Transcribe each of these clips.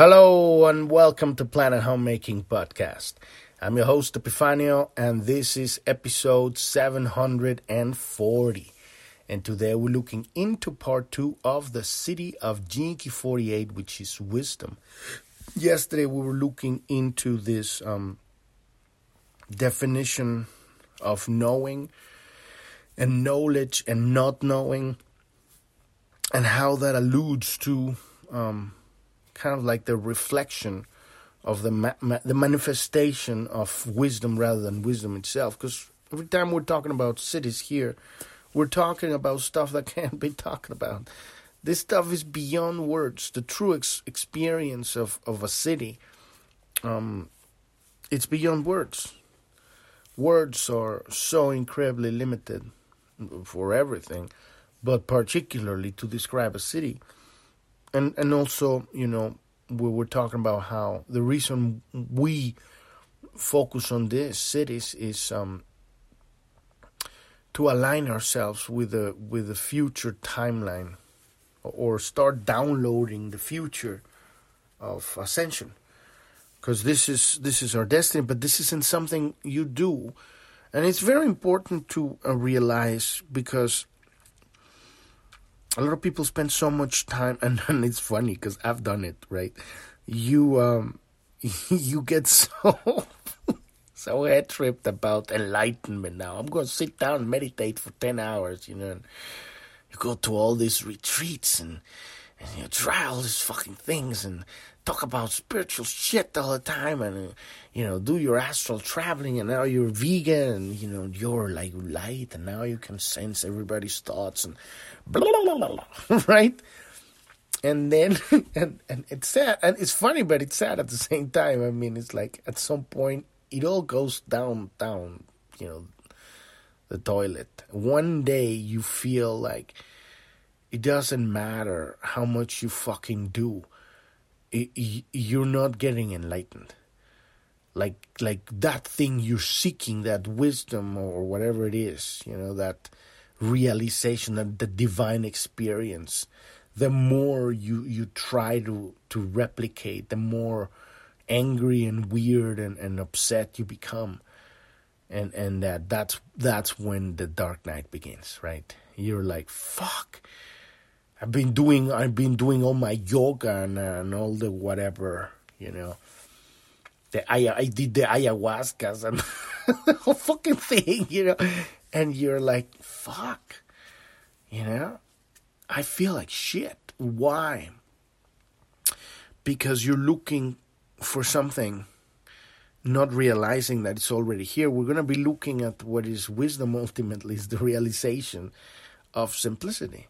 Hello and welcome to Planet Homemaking Podcast. I'm your host Epifanio and this is episode 740. And today we're looking into part two of the Siddhi of Key 48, which is wisdom. Yesterday we were looking into this um, definition of knowing and knowledge and not knowing and how that alludes to um, kind of like the reflection of the ma- ma- the manifestation of wisdom rather than wisdom itself. Because every time we're talking about Siddhis here, we're talking about stuff that can't be talked about. This stuff is beyond words. The true ex- experience of, of a Siddhi, um, it's beyond words. Words are so incredibly limited for everything, but particularly to describe a Siddhi. And and also, you know, we were talking about how the reason we focus on these Siddhis is um, to align ourselves with the with the future timeline, or start downloading the future of ascension, because this is this is our destiny. But this isn't something you do, and it's very important to uh, realize because a lot of people spend so much time and, and it's funny because i've done it right? You um you get so so head tripped about enlightenment now. I'm going to sit down and meditate for 10 hours you know and you go to all these retreats and and you try all these fucking things and talk about spiritual shit all the time and you know do your astral traveling and now you're vegan and you know you're like light and now you can sense everybody's thoughts and blah blah blah blah right? And then and and it's sad and it's funny but it's sad at the same time. I mean it's like at some point it all goes down down you know the toilet. One day you feel like it doesn't matter how much you fucking do you're not getting enlightened. Like like that thing you're seeking that wisdom or whatever it is you know that realization that the divine experience the more you you try to to replicate the more angry and weird and, and upset you become. And and that that's that's when the dark night begins right? You're like fuck I've been doing I've been doing all my yoga and, and all the whatever you know. The I I did the ayahuascas and the whole fucking thing, you know, and you're like, fuck, you know. I feel like shit. Why? Because you're looking for something, not realizing that it's already here. We're gonna be looking at what is wisdom. Ultimately, is the realization of simplicity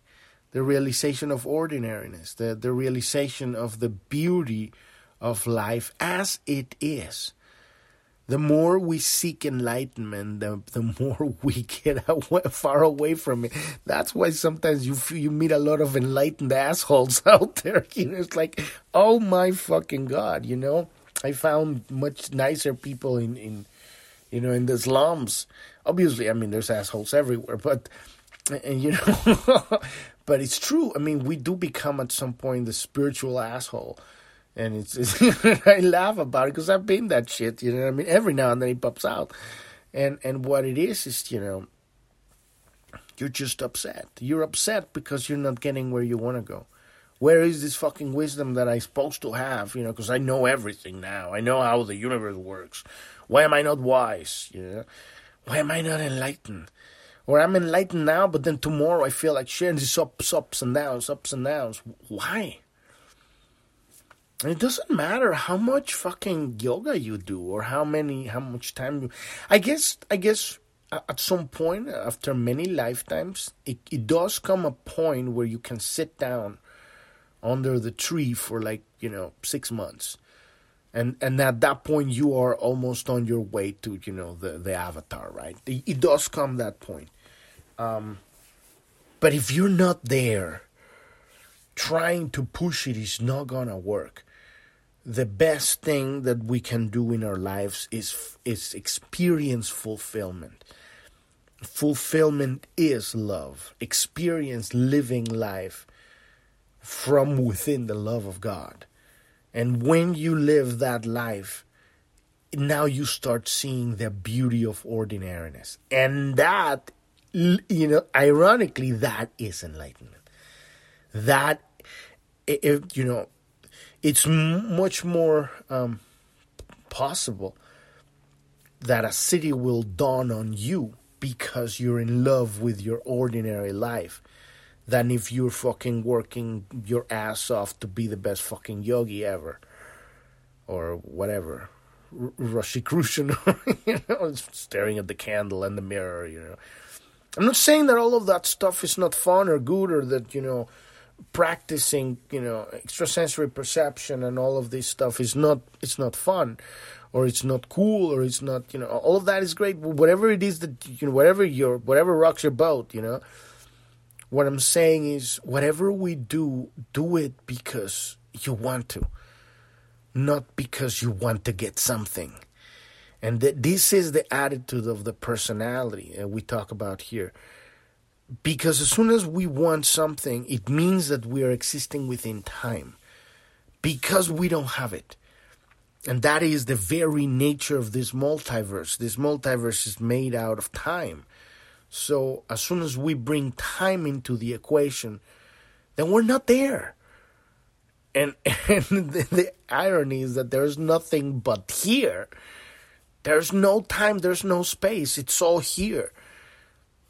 the realization of ordinariness, the, the realization of the beauty of life as it is. The more we seek enlightenment, the, the more we get away, far away from it. That's why sometimes you you meet a lot of enlightened assholes out there. You know, it's like, oh my fucking god, you know. I found much nicer people in, in you know, in the slums. Obviously, I mean, there's assholes everywhere, but and you know but it's true. I mean we do become at some point the spiritual asshole. And it's, it's i laugh about it because i've been that shit you know i mean? Every now and then it pops out. And and what it is is you know you're just upset. You're upset because you're not getting where you want to go. Where is this fucking wisdom that i'm supposed to have you know? Because i know everything now. I know how the universe works. Why am i not wise you know? Why am i not enlightened or I'm enlightened now, but then tomorrow I feel like shit. These ups, ups and downs, ups and downs. Why? It doesn't matter how much fucking yoga you do or how many, how much time you. I guess, I guess, at some point after many lifetimes, it, it does come a point where you can sit down under the tree for like you know six months and and at that point you are almost on your way to you know the the avatar right it, does come that point um, but if you're not there, trying to push it is not gonna work. The best thing that we can do in our lives is is experience fulfillment. Fulfillment is love. Experience living life from within the love of God. And when you live that life, now you start seeing the beauty of ordinariness. And that, you know, ironically, that is enlightenment. That, if, you know, it's much more um, possible that a Siddhi will dawn on you because you're in love with your ordinary life than if you're fucking working your ass off to be the best fucking yogi ever or whatever. R- Rosicrucian, you know, staring at the candle and the mirror, you know. I'm not saying that all of that stuff is not fun or good or that, you know, practicing, you know, extrasensory perception and all of this stuff is not it's not fun or it's not cool or it's not, you know, all of that is great. Whatever it is that you know, whatever your whatever rocks your boat, you know. What I'm saying is whatever we do, do it because you want to not because you want to get something. And th- this is the attitude of the personality that we talk about here. Because as soon as we want something, it means that we are existing within time. Because we don't have it. And that is the very nature of this multiverse. This multiverse is made out of time. So as soon as we bring time into the equation, then we're not there and and the, the irony is that there's nothing but here. There's no time, there's no space. It's all here.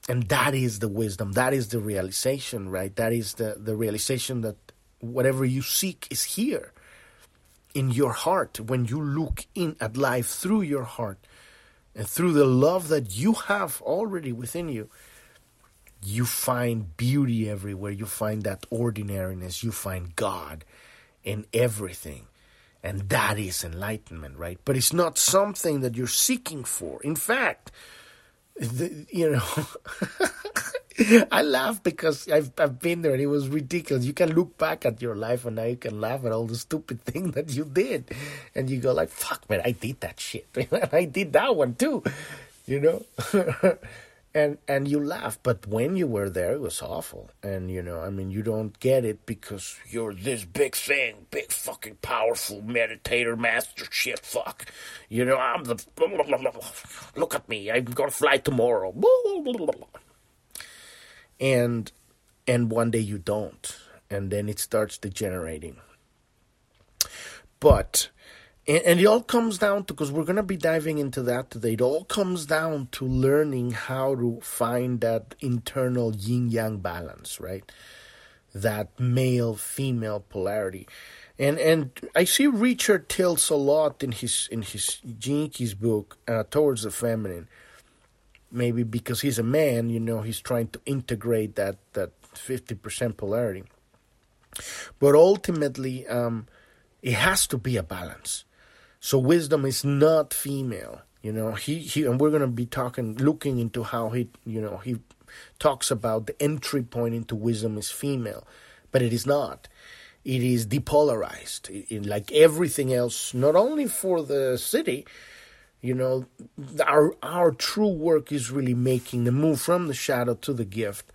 And that is the wisdom. That is the realization, right? That is the, the realization that whatever you seek is here in your heart. When you look in at life through your heart and through the love that you have already within you, you find beauty everywhere. You find that ordinariness. You find God in everything. And that is enlightenment, right? But it's not something that you're seeking for. In fact, the, you know, I laugh because I've I've been there and it was ridiculous. You can look back at your life and now you can laugh at all the stupid thing that you did, and you go like, "Fuck, man, I did that shit. and I did that one too," you know. And and you laugh but when you were there it was awful. And you know i mean you don't get it because you're this big thing big fucking powerful meditator master shit fuck. You know i'm the look at me i'm gonna fly tomorrow. And and one day you don't. And then it starts degenerating. But and, and it all comes down to, because we're going to be diving into that today, it all comes down to learning how to find that internal yin yang balance, right? That male female polarity. And and I see Richard tilts a lot in his in his Keys book uh, towards the feminine. Maybe because he's a man, you know, he's trying to integrate that that fifty percent polarity. But ultimately, um, it has to be a balance. So wisdom is not female. You know, he, he and we're gonna be talking looking into how he you know he talks about the entry point into wisdom is female, but it is not. It is depolarized, in like everything else. Not only for the Siddhi, you know, our our true work is really making the move from the shadow to the gift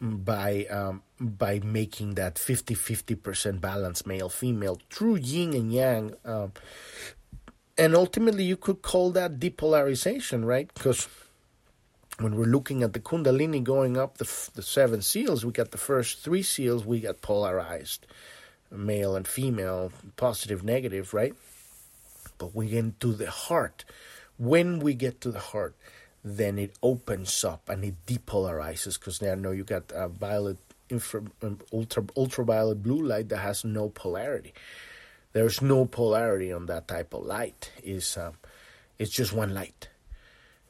by um, by making that 50-50% balance male female true yin and yang um, and ultimately you could call that depolarization right? Because when we're looking at the kundalini going up the, the seven seals we got the first three seals we got polarized male and female positive negative right? But we get into the heart. When we get to the heart then it opens up and it depolarizes because now you got a violet infra, um, ultra ultraviolet blue light that has no polarity. There's no polarity on that type of light. Is um, it's just one light,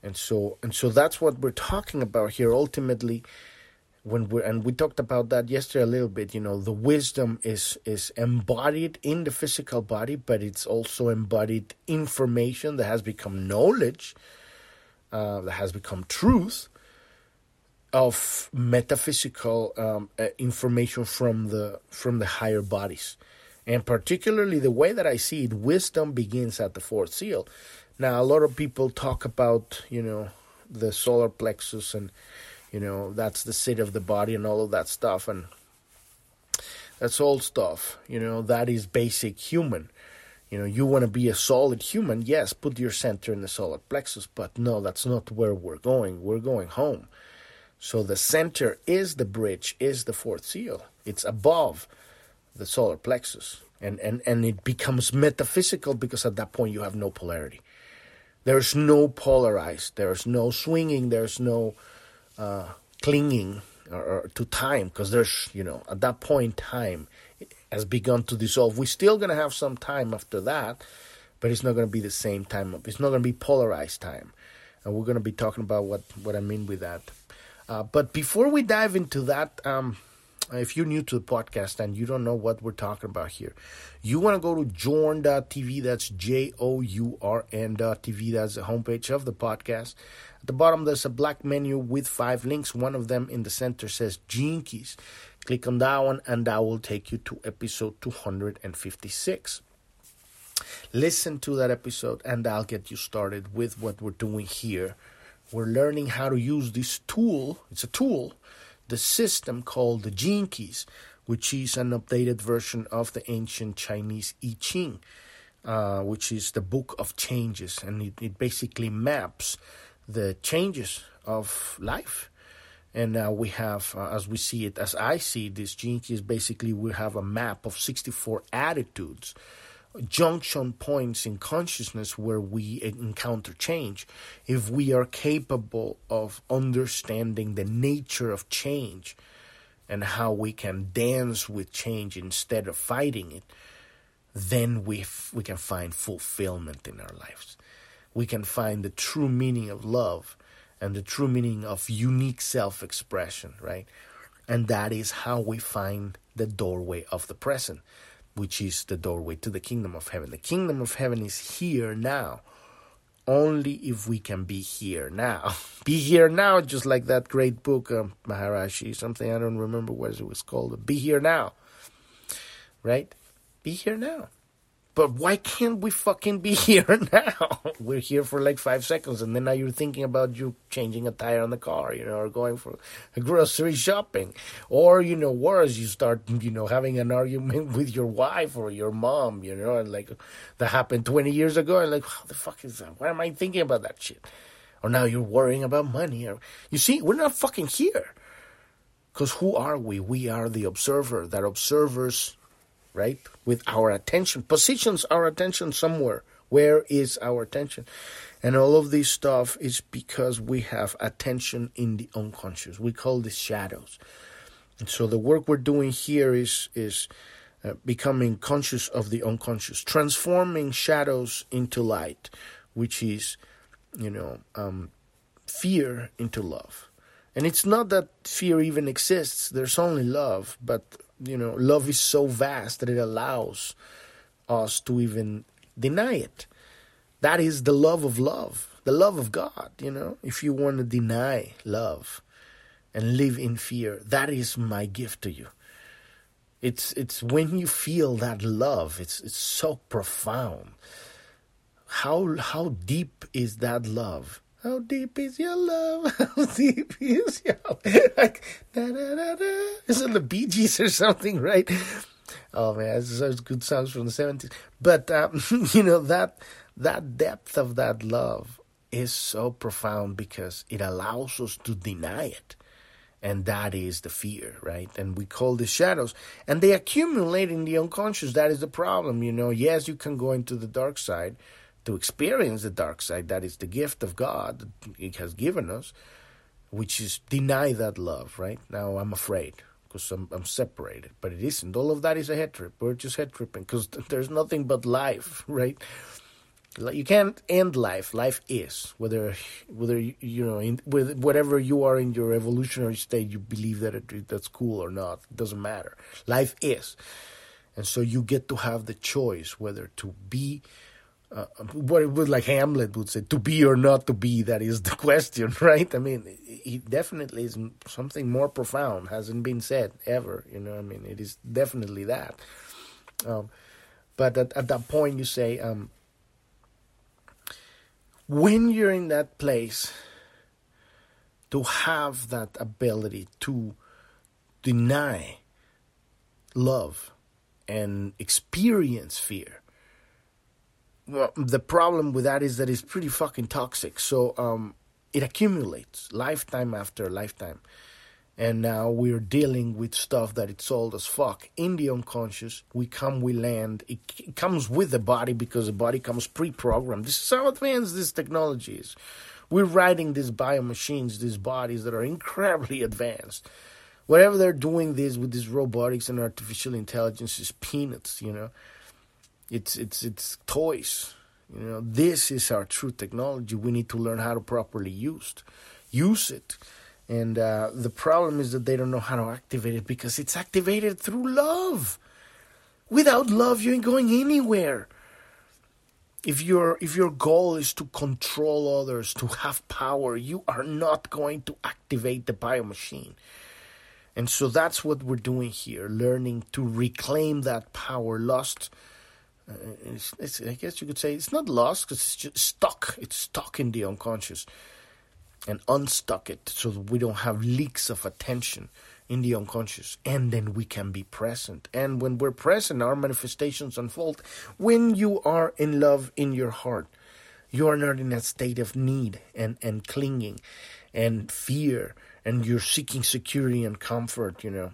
and so and so that's what we're talking about here. Ultimately, when we and we talked about that yesterday a little bit. You know, the wisdom is is embodied in the physical body, but it's also embodied information that has become knowledge uh, that has become truth of metaphysical um, uh, information from the from the higher bodies, and particularly the way that I see it, wisdom begins at the fourth seal. Now, a lot of people talk about you know the solar plexus and you know that's the seat of the body and all of that stuff, and That's old stuff. You know, that is basic human. You know, you want to be a solid human. Yes, put your center in the solar plexus, but no, that's not where we're going. We're going home. So the center is the bridge, is the fourth seal. It's above the solar plexus. And, and, and it becomes metaphysical because at that point you have no polarity. There's no polarized, there's no swinging, there's no uh, clinging or, or to time because there's, you know, at that point, time has begun to dissolve. We're still going to have some time after that, but it's not going to be the same time. It's not going to be polarized time. And we're going to be talking about what, what I mean with that. Uh, but before we dive into that, um, if you're new to the podcast and you don't know what we're talking about here, you want to go to journ.tv. That's J O U R N.tv. That's the homepage of the podcast. At the bottom, there's a black menu with five links. One of them in the center says Keys. Click on that one, and that will take you to episode 256. Listen to that episode, and I'll get you started with what we're doing here. We're learning how to use this tool. It's a tool the system called the Gene Keys, which is an updated version of the ancient Chinese I Ching, uh, which is the book of changes, and it, it basically maps the changes of life. And now we have, uh, as we see it, as I see this Gene Keys, basically we have a map of 64 attitudes junction points in consciousness where we encounter change, if we are capable of understanding the nature of change and how we can dance with change instead of fighting it, then we f- we can find fulfillment in our lives. We can find the true meaning of love and the true meaning of unique self-expression, right? And that is how we find the doorway of the present which is the doorway to the kingdom of heaven. The kingdom of heaven is here now. Only if we can be here now. be here now, just like that great book, um, of Maharishi, something I don't remember what it was called. Be here now. Right? Be here now. But why can't we fucking be here now? We're here for like five seconds, and then now you're thinking about you changing a tire on the car, you know, or going for grocery shopping, or you know, worse, you start, you know, having an argument with your wife or your mom, you know, and like that happened 20 years ago, and like, how the fuck is that? Why am I thinking about that shit? Or now you're worrying about money, or you see, we're not fucking here. Because who are we? We are the observer. That observers right? With our attention, positions our attention somewhere. Where is our attention? And all of this stuff is because we have attention in the unconscious. We call this shadows. And so the work we're doing here is is uh, becoming conscious of the unconscious, transforming shadows into light, which is, you know, um, fear into love. And it's not that fear even exists. There's only love, but you know, love is so vast that it allows us to even deny it. That is the love of love, the love of God, you know. If you want to deny love and live in fear, that is my gift to you. It's it's when you feel that love, it's it's so profound. How how deep is that love? How deep is your love? How deep is your like da da da da? Is it the Bee Gees or something, right? Oh man, it's such good songs from the seventies. But um, you know that that depth of that love is so profound because it allows us to deny it. And that is the fear, right? And we call the shadows. And they accumulate in the unconscious. That is the problem, you know. Yes, you can go into the dark side, to experience the dark side. That is the gift of God that He has given us, which is deny that love, right? Now I'm afraid because I'm, I'm separated, but it isn't. All of that is a head trip. We're just head tripping because there's nothing but life, right? You can't end life. Life is whether whether you know in, with whatever you are in your evolutionary state, you believe that it, that's cool or not. It doesn't matter. Life is, and so you get to have the choice whether to be uh, what it would like Hamlet would say, to be or not to be, that is the question, right? I mean, it definitely is something more profound, hasn't been said ever, you know, I mean, it is definitely that. Um, but at, at that point, you say, um, when you're in that place, to have that ability to deny love and experience fear. Well, the problem with that is that it's pretty fucking toxic. So um, it accumulates lifetime after lifetime. And now we're dealing with stuff that it's old as fuck. In the unconscious, we come, we land. It, it comes with the body because the body comes pre programmed. This is how advanced this technology is. We're riding these biomachines, these bodies that are incredibly advanced. Whatever they're doing this with these robotics and artificial intelligence is peanuts, you know. It's it's it's toys. You know, this is our true technology. We need to learn how to properly use use it. And uh, the problem is that they don't know how to activate it because it's activated through love. Without love, you ain't going anywhere. If your if your goal is to control others, to have power, you are not going to activate the bio machine. And so that's what we're doing here, learning to reclaim that power lost. Uh, it's, it's, I guess you could say it's not lost because it's just stuck. It's stuck in the unconscious and unstuck it so that we don't have leaks of attention in the unconscious. And then we can be present. And when we're present our manifestations unfold. When you are in love in your heart you are not in a state of need and, and clinging and fear and you're seeking security and comfort you know.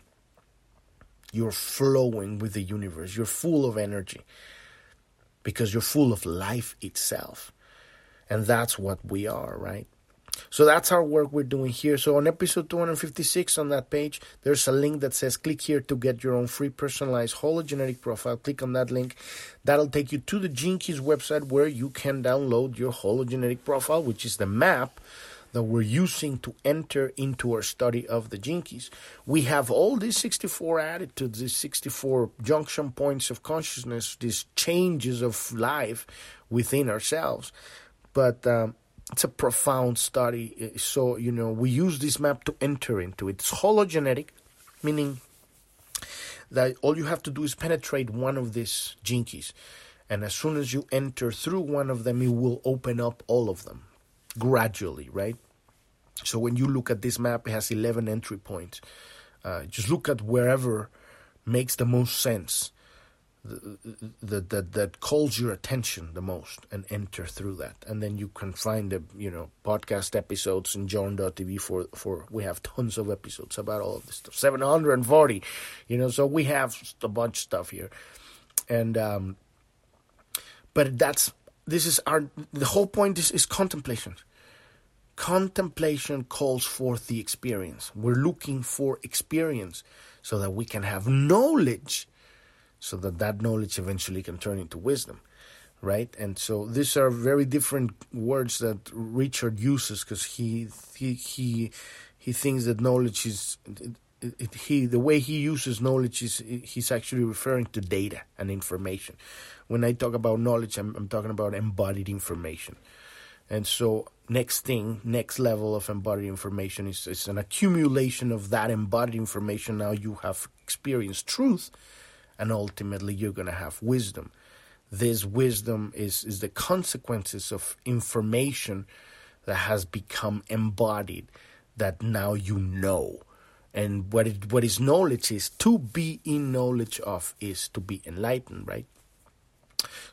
You're flowing with the universe. You're full of energy because you're full of life itself and that's what we are right so that's our work we're doing here. So on episode 256 on that page, there's a link that says click here to get your own free personalized hologenetic profile. Click on that link. That'll take you to the Keys website where you can download your hologenetic profile, which is the map that we're using to enter into our study of the Gene Keys. We have all these 64 attitudes, these 64 junction points of consciousness, these changes of life within ourselves. But um, it's a profound study. So, you know, we use this map to enter into it. It's hologenetic, meaning that all you have to do is penetrate one of these Gene Keys. And as soon as you enter through one of them, it will open up all of them gradually, right? So when you look at this map, it has 11 entry points. Uh, just look at wherever makes the most sense that that that calls your attention the most and enter through that and then you can find the you know podcast episodes in journ.tv for for we have tons of episodes about all of this stuff 740 you know so we have a bunch of stuff here and um but that's this is our the whole point is, is contemplation contemplation calls forth the experience. We're looking for experience so that we can have knowledge so that that knowledge eventually can turn into wisdom right? And so these are very different words that richard uses because he he he he thinks that knowledge is it, it, he the way he uses knowledge is he's actually referring to data and information. When i talk about knowledge i'm, I'm talking about embodied information. And so next thing next level of embodied information is, an accumulation of that embodied information now you have experienced truth and ultimately you're going to have wisdom. This wisdom is, is the consequences of information that has become embodied that now you know. And what it, what is knowledge is to be in knowledge of is to be enlightened, right?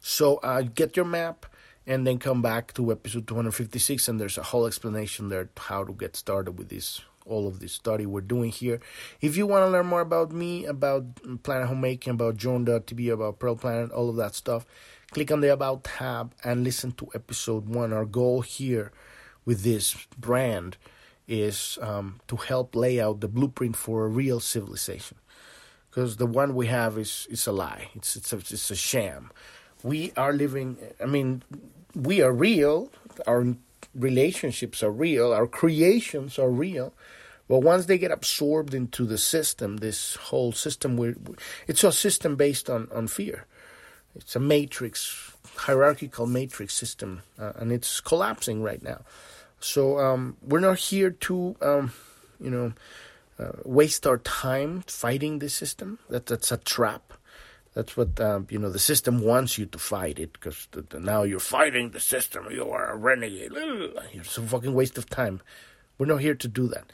So uh, get your map and then come back to episode 256 and there's a whole explanation there how to get started with this all of this study we're doing here. If you want to learn more about me, about Planet Homemaking, about Journ.tv, about Pearl Planet, all of that stuff, click on the About tab and listen to episode one. Our goal here with this brand is um, to help lay out the blueprint for a real civilization. Because the one we have is, is a lie, it's, it's, a, it's a sham. We are living, I mean, we are real, our relationships are real, our creations are real, but once they get absorbed into the system, this whole system, we it's a system based on, on fear. It's a matrix, hierarchical matrix system, uh, and it's collapsing right now. So um, we're not here to, um, you know, uh, waste our time fighting this system. That that's a trap. That's what um, you know. The system wants you to fight it because now you're fighting the system. You are a renegade. It's a fucking waste of time. We're not here to do that.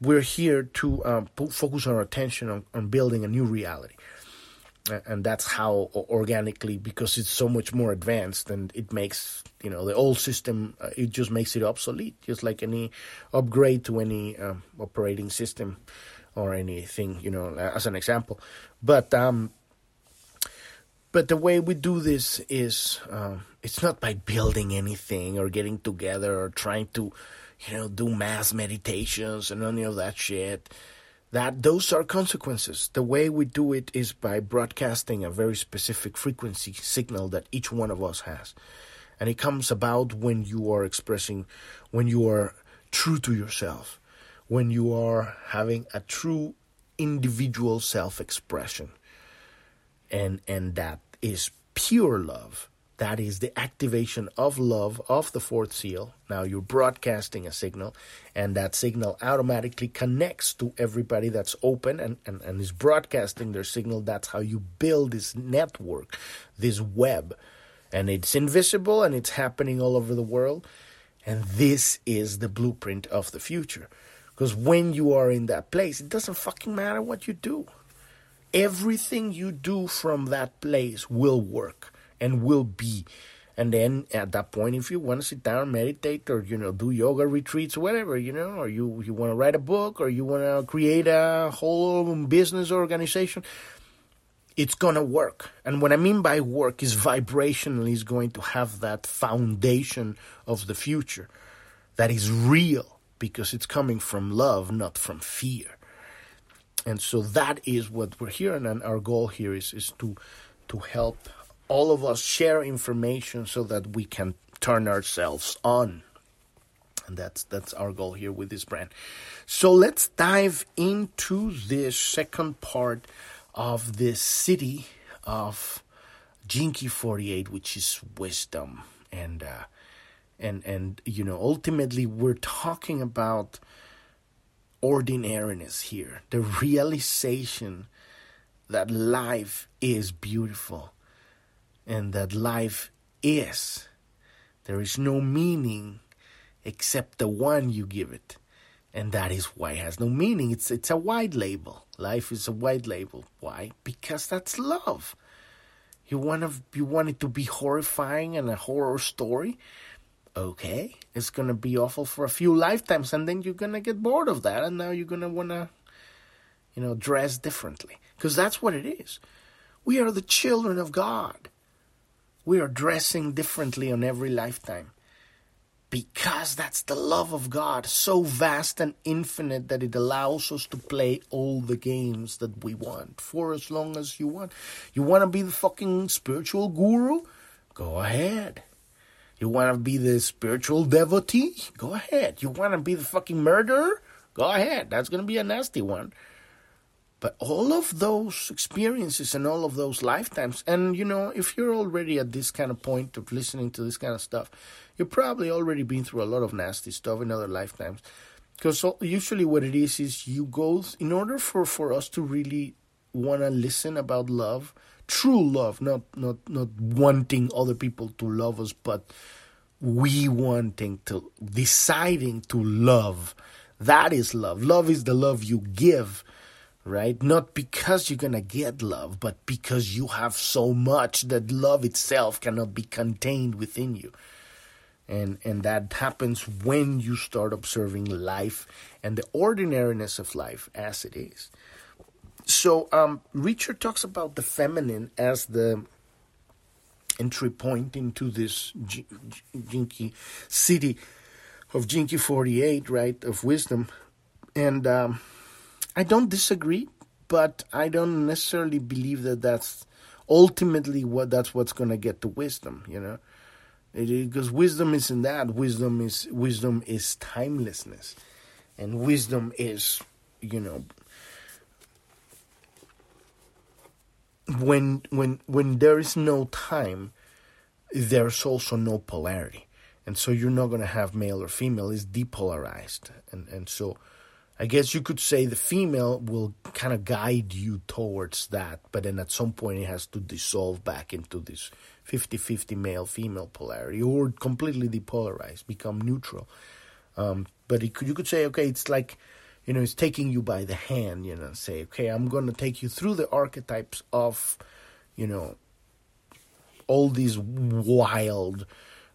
We're here to um, focus our attention on, on building a new reality and that's how organically because it's so much more advanced and it makes you know the old system uh, it just makes it obsolete just like any upgrade to any um, operating system or anything you know as an example but um but the way we do this is um, it's not by building anything or getting together or trying to you know do mass meditations and any of that shit that those are consequences. The way we do it is by broadcasting a very specific frequency signal that each one of us has. And it comes about when you are expressing, when you are true to yourself, when you are having a true individual self expression. And, and that is pure love. That is the activation of love of the fourth seal. Now you're broadcasting a signal, and that signal automatically connects to everybody that's open and, and, and is broadcasting their signal. That's how you build this network, this web. And it's invisible and it's happening all over the world. And this is the blueprint of the future. Because when you are in that place, it doesn't fucking matter what you do. Everything you do from that place will work and will be. And then at that point, if you want to sit down, meditate, or you know, do yoga retreats, whatever, you know, or you you want to write a book, or you want to create a whole business organization, it's gonna work. And what I mean by work is vibrationally is going to have that foundation of the future that is real because it's coming from love, not from fear. And so that is what we're here, and our goal here is is to to help all of us share information so that we can turn ourselves on. And that's that's our goal here with this brand. So let's dive into this second part of this Siddhi of Key 48, which is wisdom. And uh, and and you know, ultimately we're talking about ordinariness here, the realization that life is beautiful and that life is. There is no meaning except the one you give it. And that is why it has no meaning. It's it's a wide label. Life is a wide label. Why? Because that's love. You want to you want it to be horrifying and a horror story. Okay, it's gonna be awful for a few lifetimes, and then you're gonna get bored of that, and now you're gonna wanna, you know, dress differently because that's what it is. We are the children of God. We are dressing differently on every lifetime because that's the love of God, so vast and infinite that it allows us to play all the games that we want for as long as you want. You want to be the fucking spiritual guru? Go ahead. You want to be the spiritual devotee? Go ahead. You want to be the fucking murderer? Go ahead. That's going to be a nasty one. But all of those experiences and all of those lifetimes, and you know, if you're already at this kind of point of listening to this kind of stuff, you've probably already been through a lot of nasty stuff in other lifetimes. Because usually what it is is you go, in order for, for us to really want to listen about love, true love, not, not, not wanting other people to love us, but we wanting to, deciding to love. That is love. Love is the love you give right? Not because you're to get love, but because you have so much that love itself cannot be contained within you. And, and that happens when you start observing life and the ordinariness of life as it is. So, um, Richard talks about the feminine as the entry point into this J- Gene Key Siddhi of Key 48, right, of wisdom. And um, I don't disagree, but I don't necessarily believe that that's ultimately what that's what's going to get to wisdom. You know, because wisdom isn't that. Wisdom is wisdom is timelessness, and wisdom is you know when when when there is no time, there's also no polarity, and so you're not to have male or female. It's depolarized, and and so I guess you could say the female will kind of guide you towards that, but then at some point it has to dissolve back into this 50 50 male female polarity or completely depolarize, become neutral. Um, but could, you could say, okay, it's like, you know, it's taking you by the hand, you know, say, okay, I'm going to take you through the archetypes of, you know, all these wild,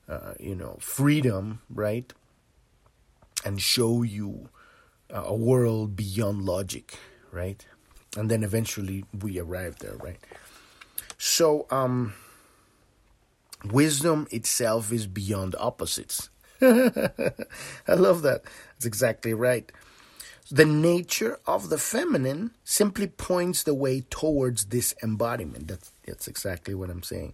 uh, you know, freedom, right? And show you a world beyond logic, right? And then eventually we arrive there, right? So, um, wisdom itself is beyond opposites. I love that. That's exactly right. The nature of the feminine simply points the way towards this embodiment. That's, that's exactly what I'm saying.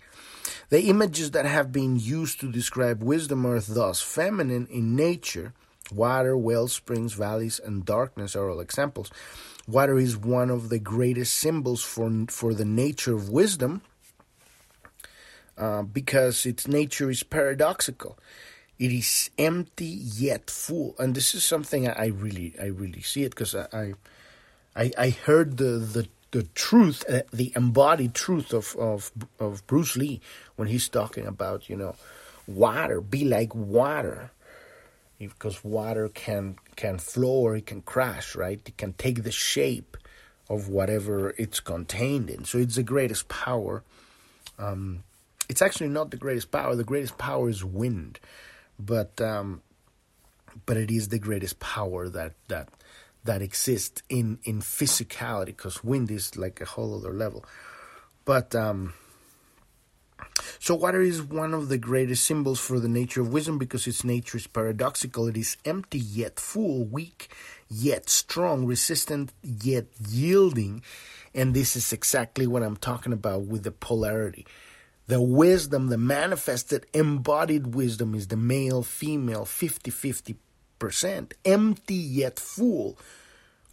The images that have been used to describe wisdom are thus feminine in nature. Water, wells, springs, valleys, and darkness are all examples. Water is one of the greatest symbols for, for the nature of wisdom uh, because its nature is paradoxical. It is empty yet full, and this is something I really, I really see it because I, I, I heard the the the truth, uh, the embodied truth of, of of Bruce Lee when he's talking about you know, water be like water, because water can can flow or it can crash, right? It can take the shape of whatever it's contained in. So it's the greatest power. Um, it's actually not the greatest power. The greatest power is wind but um, but it is the greatest power that that that exists in in physicality because wind is like a whole other level. But um, so water is one of the greatest symbols for the nature of wisdom because its nature is paradoxical. It is empty yet full weak yet strong resistant yet yielding. And this is exactly what i'm talking about with the polarity the wisdom, the manifested embodied wisdom is the male female 50 50%, empty yet full,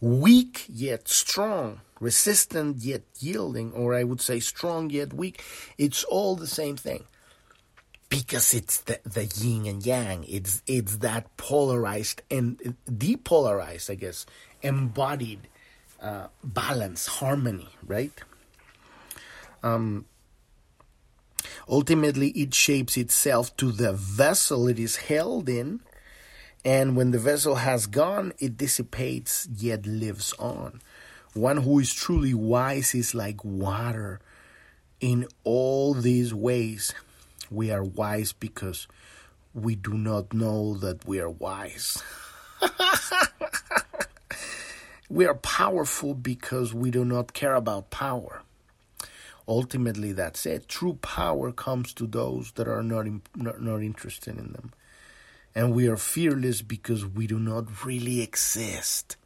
weak yet strong, resistant yet yielding, or I would say strong yet weak. It's all the same thing. Because it's the, the yin and yang. It's it's that polarized and depolarized, I guess, embodied uh, balance, harmony, right? Um, Ultimately, it shapes itself to the vessel it is held in, and when the vessel has gone, it dissipates yet lives on. One who is truly wise is like water. In all these ways, we are wise because we do not know that we are wise. we are powerful because we do not care about power ultimately that's it. True power comes to those that are not, not not interested in them. And we are fearless because we do not really exist.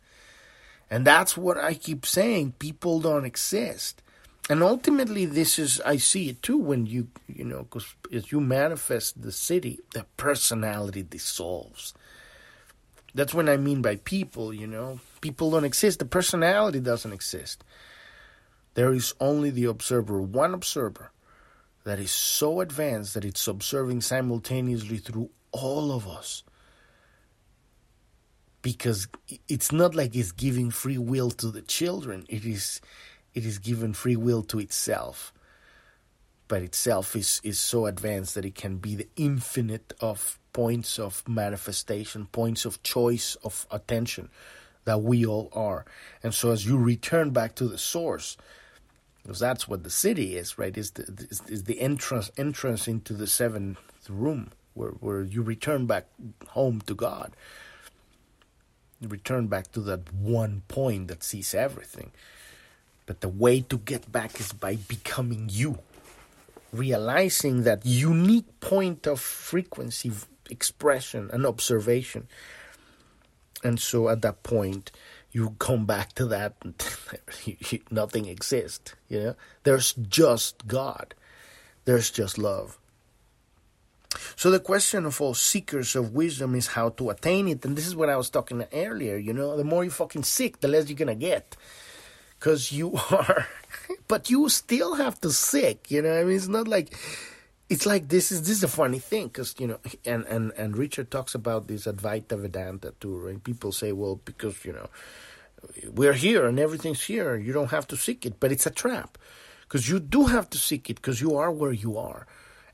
And that's what i keep saying people don't exist. And ultimately this is i see it too when you you know because as you manifest the Siddhi the personality dissolves. That's what i mean by people you know. People don't exist. The personality doesn't exist there is only the observer, one observer, that is so advanced that it's observing simultaneously through all of us. Because it's not like it's giving free will to the children, it is it is given free will to itself. But itself is, is so advanced that it can be the infinite of points of manifestation, points of choice of attention that we all are. And so as you return back to the source, because that's what the Siddhi is, right? Is the is, is the entrance entrance into the seventh room where where you return back home to God. You return back to that one point that sees everything. But the way to get back is by becoming you, realizing that unique point of frequency, expression, and observation. And so at that point, you come back to that nothing exists you know? There's just god. There's just love. So the question of all seekers of wisdom is how to attain it. And this is what i was talking earlier you know? The more you fucking seek the less you're gonna get. Because you are but you still have to seek you know? I mean it's not like it's like this is this is a funny thing because you know and and and richard talks about this advaita vedanta too right? People say well because you know we're here and everything's here. You don't have to seek it, but it's a trap because you do have to seek it because you are where you are.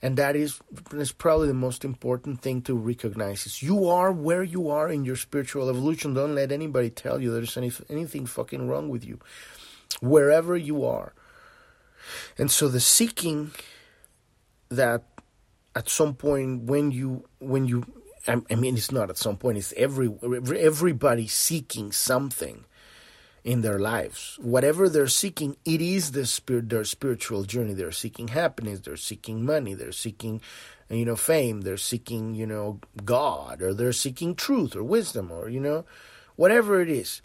And that is, is probably the most important thing to recognize is you are where you are in your spiritual evolution. Don't let anybody tell you there's any, anything fucking wrong with you. Wherever you are. And so the seeking that at some point when you when you I mean it's not at some point it's every everybody seeking something in their lives. Whatever they're seeking, it is the spirit, their spiritual journey. They're seeking happiness, they're seeking money, they're seeking, you know, fame, they're seeking, you know, God, or they're seeking truth or wisdom, or, you know, whatever it is.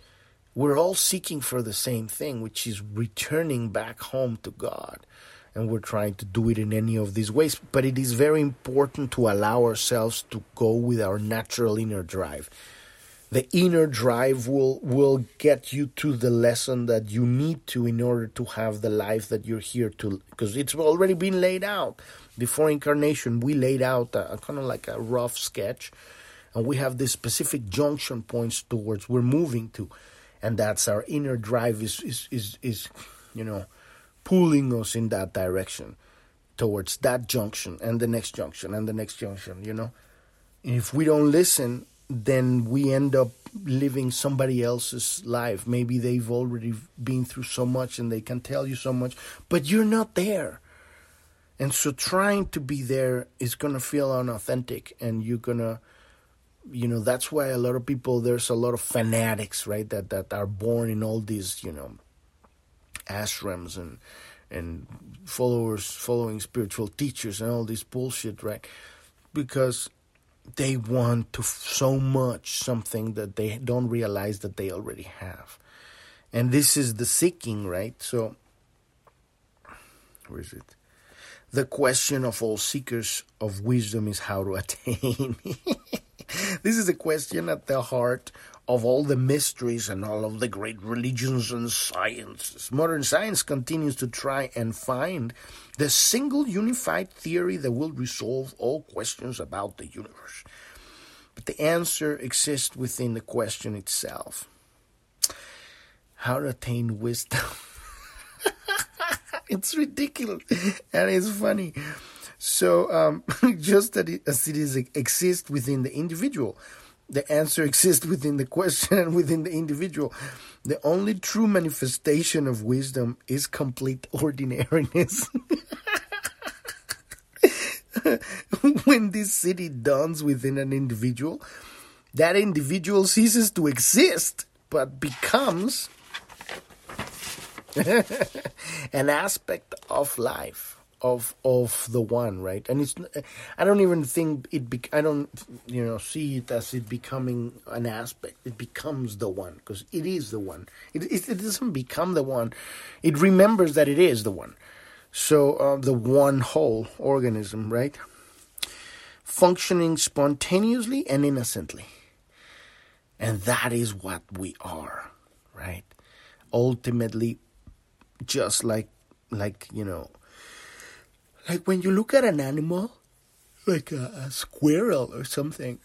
We're all seeking for the same thing, which is returning back home to God. And we're trying to do it in any of these ways. But it is very important to allow ourselves to go with our natural inner drive the inner drive will will get you to the lesson that you need to in order to have the life that you're here to because it's already been laid out. Before incarnation we laid out a, a kind of like a rough sketch and we have these specific junction points towards we're moving to and that's our inner drive is is is, is you know pulling us in that direction towards that junction and the next junction and the next junction you know? If we don't listen then we end up living somebody else's life. Maybe they've already been through so much and they can tell you so much, but you're not there. And so trying to be there is going to feel unauthentic and you're going to you know that's why a lot of people there's a lot of fanatics right that that are born in all these you know ashrams and and followers following spiritual teachers and all this bullshit right because they want to so much something that they don't realize that they already have. And this is the seeking, right? So, where is it? The question of all seekers of wisdom is how to attain. this is a question at the heart of all the mysteries and all of the great religions and sciences. Modern science continues to try and find the single unified theory that will resolve all questions about the universe. But the answer exists within the question itself. How to attain wisdom. it's ridiculous and it's funny. So, um, just that it, as it is exists within the individual, the answer exists within the question and within the individual. The only true manifestation of wisdom is complete ordinariness. when this Siddhi dawns within an individual, that individual ceases to exist but becomes an aspect of life of of the one right? And it's i don't even think it be, i don't you know see it as it becoming an aspect. It becomes the one because it is the one. It, it, it, doesn't become the one. It remembers that it is the one. So uh, the one whole organism right? Functioning spontaneously and innocently. And that is what we are right? Ultimately just like like you know like when you look at an animal, like a, a squirrel or something,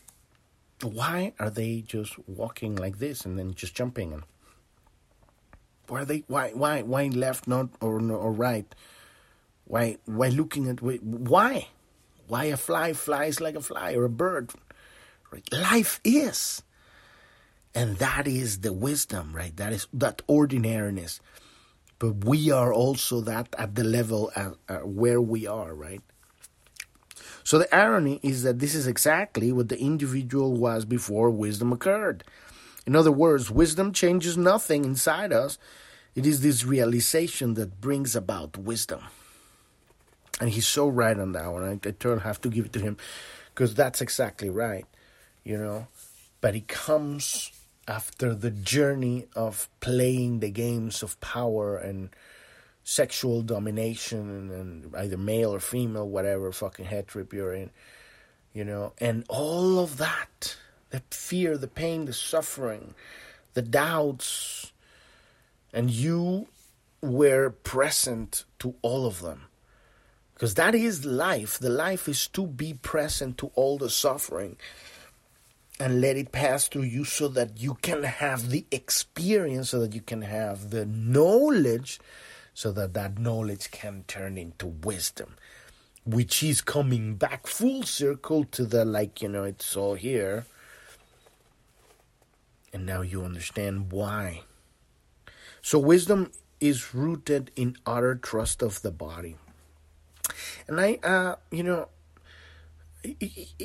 why are they just walking like this and then just jumping? And why are they? Why? Why? Why left, not or or right? Why? Why looking at? Why? Why a fly flies like a fly or a bird? Life is, and that is the wisdom, right? That is that ordinariness but we are also that at the level at, at where we are, right? So the irony is that this is exactly what the individual was before wisdom occurred. In other words, wisdom changes nothing inside us. It is this realization that brings about wisdom. And he's so right on that one. I, I have to give it to him because that's exactly right, you know. But it comes after the journey of playing the games of power and sexual domination and either male or female, whatever fucking head trip you're in, you know, and all of that the fear, the pain, the suffering, the doubts, and you were present to all of them. Because that is life. The life is to be present to all the suffering and let it pass through you so that you can have the experience, so that you can have the knowledge, so that that knowledge can turn into wisdom. which is coming back full circle to the like, you know, it's all here. And now you understand why. So, wisdom is rooted in utter trust of the body. And I, uh, you know,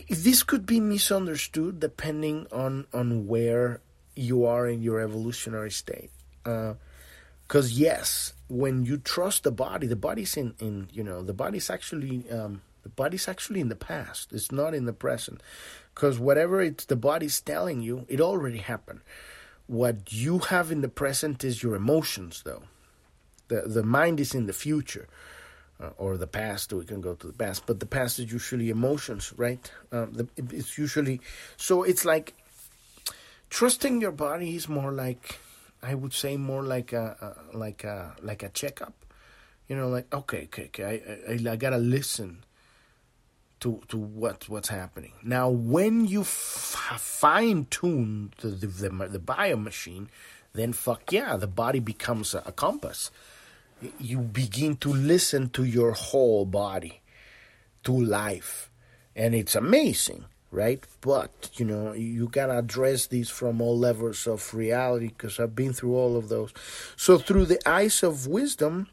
this could be misunderstood depending on, on where you are in your evolutionary state. Because, uh, yes, when you trust the body, the body's in, in you know, the body's actually, um, the body's actually in the past. It's not in the present. Because whatever it's the body's telling you, it already happened. What you have in the present is your emotions, though. The, the mind is in the future. Uh, or the past, we can go to the past, but the past is usually emotions, right? Um, the, it's usually so. It's like trusting your body is more like I would say more like a, a like a like a checkup. You know, like okay, okay, okay. I I, I gotta listen to to what what's happening. Now, when you f- fine tune the, the the the bio machine, then fuck yeah, the body becomes a, a compass. You begin to listen to your whole body, to life, and it's amazing, right? But you know you gotta address these from all levels of reality because I've been through all of those. So through the eyes of wisdom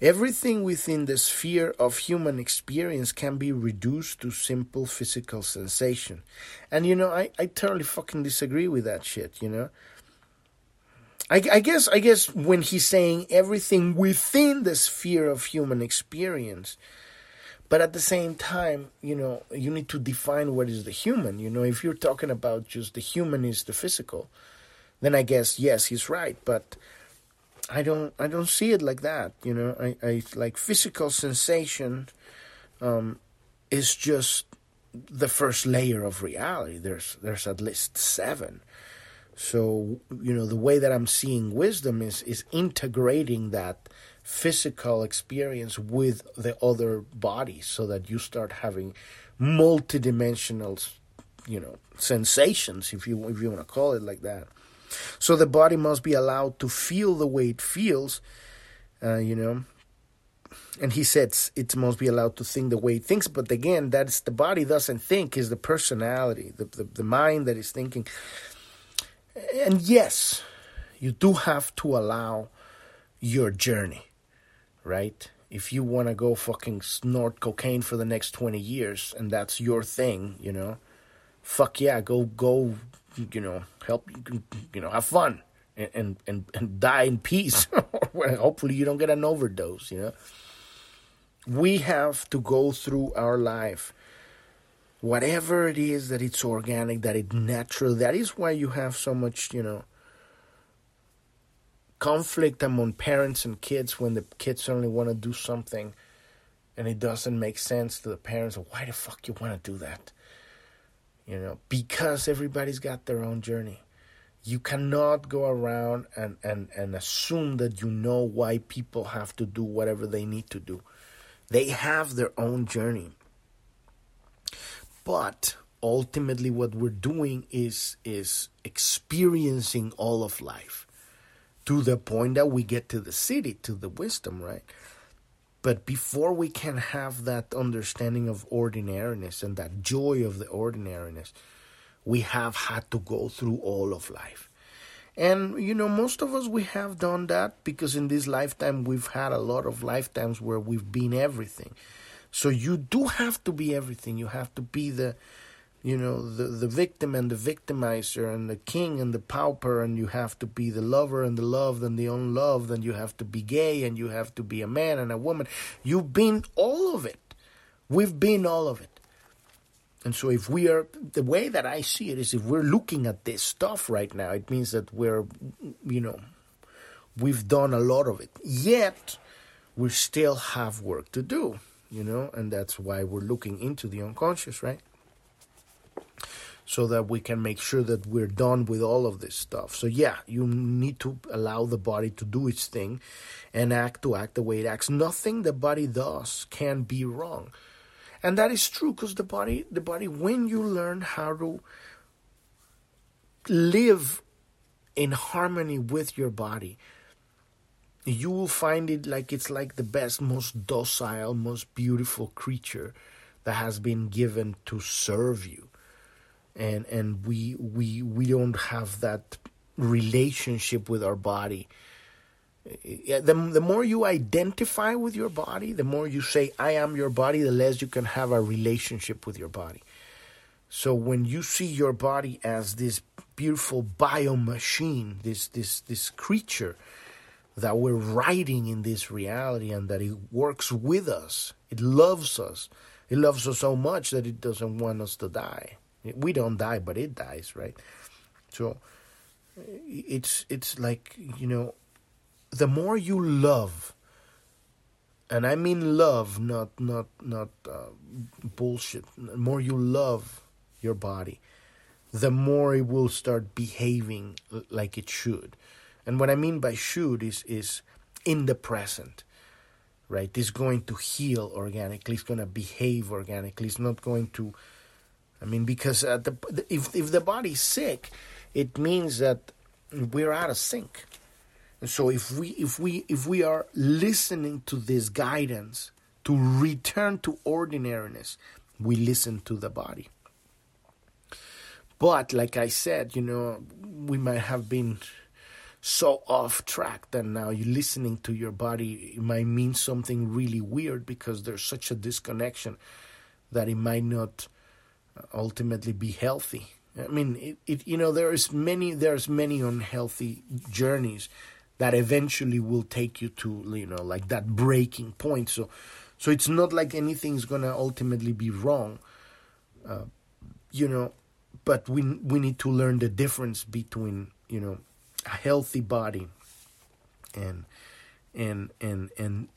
Everything within the sphere of human experience can be reduced to simple physical sensation. And you know, I, I totally fucking disagree with that shit, you know? I, I guess I guess when he's saying everything within the sphere of human experience, but at the same time, you know, you need to define what is the human. You know, if you're talking about just the human is the physical, then I guess yes, he's right. But I don't I don't see it like that. You know, I, I like physical sensation um, is just the first layer of reality. There's there's at least seven. So you know the way that I'm seeing wisdom is is integrating that physical experience with the other body, so that you start having multidimensional, you know, sensations, if you if you want to call it like that. So the body must be allowed to feel the way it feels, uh, you know. And he says it must be allowed to think the way it thinks. But again, that's the body doesn't think, is the personality, the, the, the mind that is thinking. And yes, you do have to allow your journey, right? If you want to go fucking snort cocaine for the next 20 years and that's your thing, you know, fuck yeah, go go you know, help you, know, have fun and and and die in peace. Hopefully, you don't get an overdose. You know, we have to go through our life, whatever it is that it's organic, that it's natural. That is why you have so much, you know, conflict among parents and kids when the kids only want to do something and it doesn't make sense to the parents. Why the fuck you want to do that? you know, because everybody's got their own journey. You cannot go around and, and, and assume that you know why people have to do whatever they need to do. They have their own journey. But ultimately what we're doing is is experiencing all of life to the point that we get to the Siddhi to the wisdom, right? But before we can have that understanding of ordinariness and that joy of the ordinariness, we have had to go through all of life. And, you know, most of us, we have done that because in this lifetime, we've had a lot of lifetimes where we've been everything. So you do have to be everything. You have to be the you know the the victim and the victimizer and the king and the pauper and you have to be the lover and the loved and the unloved and you have to be gay and you have to be a man and a woman. You've been all of it. We've been all of it. And so if we are the way that i see it is if we're looking at this stuff right now it means that we're you know we've done a lot of it. Yet we still have work to do you know and that's why we're looking into the unconscious right so that we can make sure that we're done with all of this stuff. So yeah, you need to allow the body to do its thing and act to act the way it acts. Nothing the body does can be wrong. And that is true because the body the body when you learn how to live in harmony with your body, you will find it like it's like the best, most docile, most beautiful creature that has been given to serve you. And and we we we don't have that relationship with our body. The, the more you identify with your body, the more you say, I am your body, the less you can have a relationship with your body. So when you see your body as this beautiful bio machine, this this this creature that we're riding in this reality and that it works with us, it loves us. It loves us so much that it doesn't want us to die. We don't die, but it dies, right? So it's it's like, you know, the more you love and I mean love, not not not uh, bullshit. The more you love your body, the more it will start behaving like it should. And what I mean by should is is in the present, right? It's going to heal organically. It's going to behave organically. It's not going to. I mean, because uh, the, if if the body's sick, it means that we're out of sync. And so if we if we if we are listening to this guidance to return to ordinariness, we listen to the body. But like I said, you know, we might have been so off track that now you're listening to your body it might mean something really weird because there's such a disconnection that it might not uh, ultimately be healthy. I mean, it, it you know there is many there's many unhealthy journeys that eventually will take you to you know like that breaking point. So so it's not like anything's gonna ultimately be wrong. Uh, you know, but we we need to learn the difference between you know a healthy body. And and and and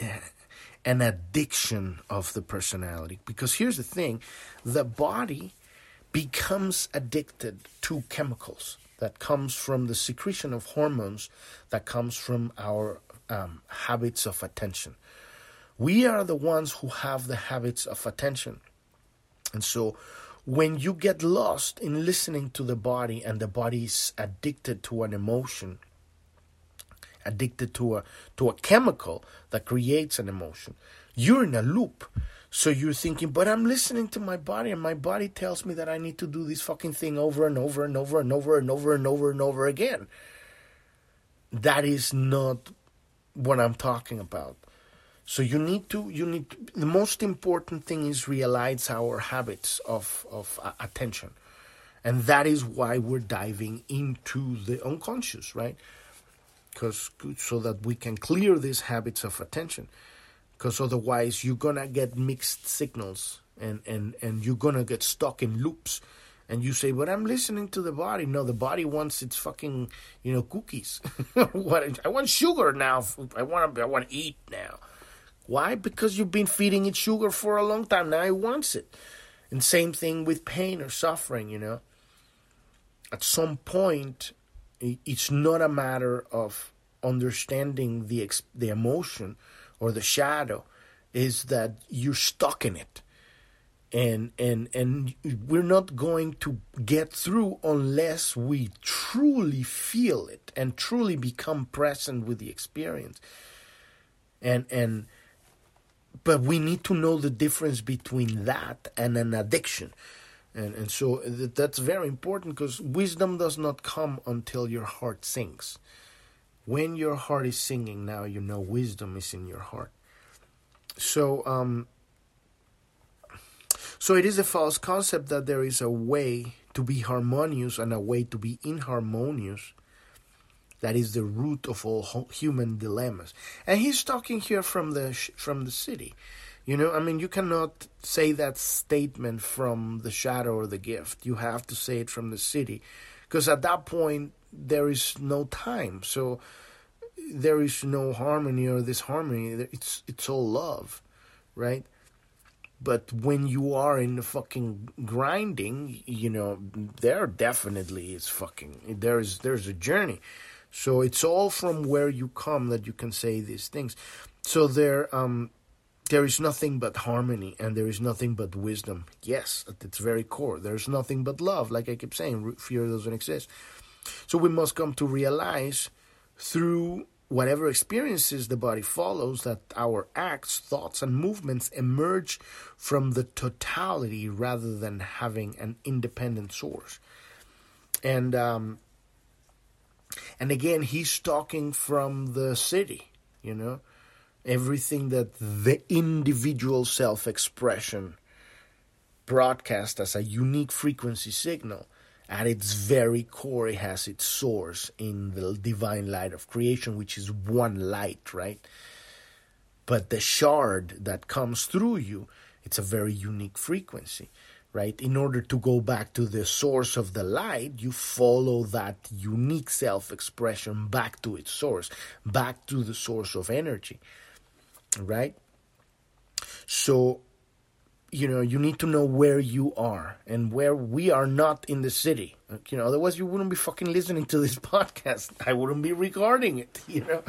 an addiction of the personality. Because here's the thing the body becomes addicted to chemicals that comes from the secretion of hormones that comes from our um, habits of attention. We are the ones who have the habits of attention. And so when you get lost in listening to the body and the body is addicted to an emotion addicted to a to a chemical that creates an emotion you're in a loop. So you're thinking but i'm listening to my body and my body tells me that i need to do this fucking thing over and over and over and over and over and over and over again. That is not what i'm talking about so you need to you need to, the most important thing is realize our habits of of uh, attention, and that is why we're diving into the unconscious, right? Because so that we can clear these habits of attention, because otherwise you're gonna get mixed signals and and and you're gonna get stuck in loops and you say, "But I'm listening to the body." No, the body wants its fucking, you know, cookies. what I want sugar now. I want to. I want to eat now. Why? Because you've been feeding it sugar for a long time. Now it wants it. And same thing with pain or suffering, you know. At some point, it's not a matter of understanding the the emotion or the shadow is that you're stuck in it and and and we're not going to get through unless we truly feel it and truly become present with the experience and and but we need to know the difference between that and an addiction. And, and so that's very important because wisdom does not come until your heart sings. When your heart is singing, now you know wisdom is in your heart. So, um, so it is a false concept that there is a way to be harmonious and a way to be inharmonious that is the root of all human dilemmas. And he's talking here from the from the Siddhi. You know, I mean, you cannot say that statement from the shadow or the gift. You have to say it from the Siddhi, because at that point there is no time. So there is no harmony or disharmony. It's it's all love, right? But when you are in the fucking grinding, you know, there definitely is fucking there's there's a journey. So it's all from where you come that you can say these things. So there, um, there is nothing but harmony and there is nothing but wisdom. Yes, at its very core, there's nothing but love. Like I keep saying, fear doesn't exist. So we must come to realize through whatever experiences the body follows, that our acts, thoughts, and movements emerge from the totality rather than having an independent source. And um, and again, he's talking from the Siddhi, you know, everything that the individual self-expression broadcast as a unique frequency signal at its very core, it has its source in the divine light of creation, which is one light, right? But the shard that comes through you, it's a very unique frequency, right? In order to go back to the source of the light, you follow that unique self expression back to its source, back to the source of energy, right? So you know you need to know where you are and where we are not in the Siddhi you know otherwise you wouldn't be fucking listening to this podcast i wouldn't be recording it you know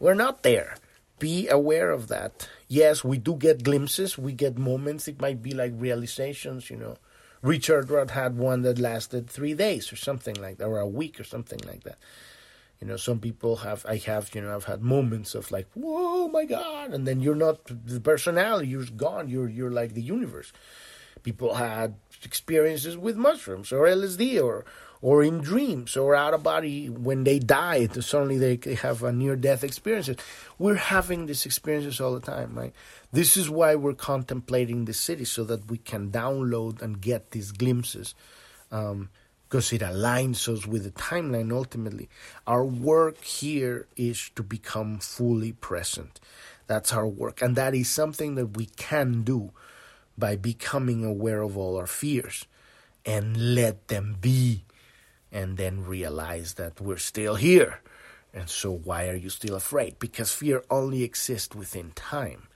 we're not there be aware of that. Yes we do get glimpses we get moments. It might be like realizations you know. Richard Rudd had one that lasted three days or something like that or a week or something like that. You know some people have i have you know i've had moments of like whoa my god and then you're not the personality you're gone you're you're like the universe. People had experiences with mushrooms or lsd or or in dreams or out of body when they die suddenly they have a near death experiences we're having these experiences all the time right this is why we're contemplating the Siddhi so that we can download and get these glimpses um, because it aligns us with the timeline ultimately. Our work here is to become fully present. That's our work. And that is something that we can do by becoming aware of all our fears and let them be. And then realize that we're still here. And so, why are you still afraid? Because fear only exists within time.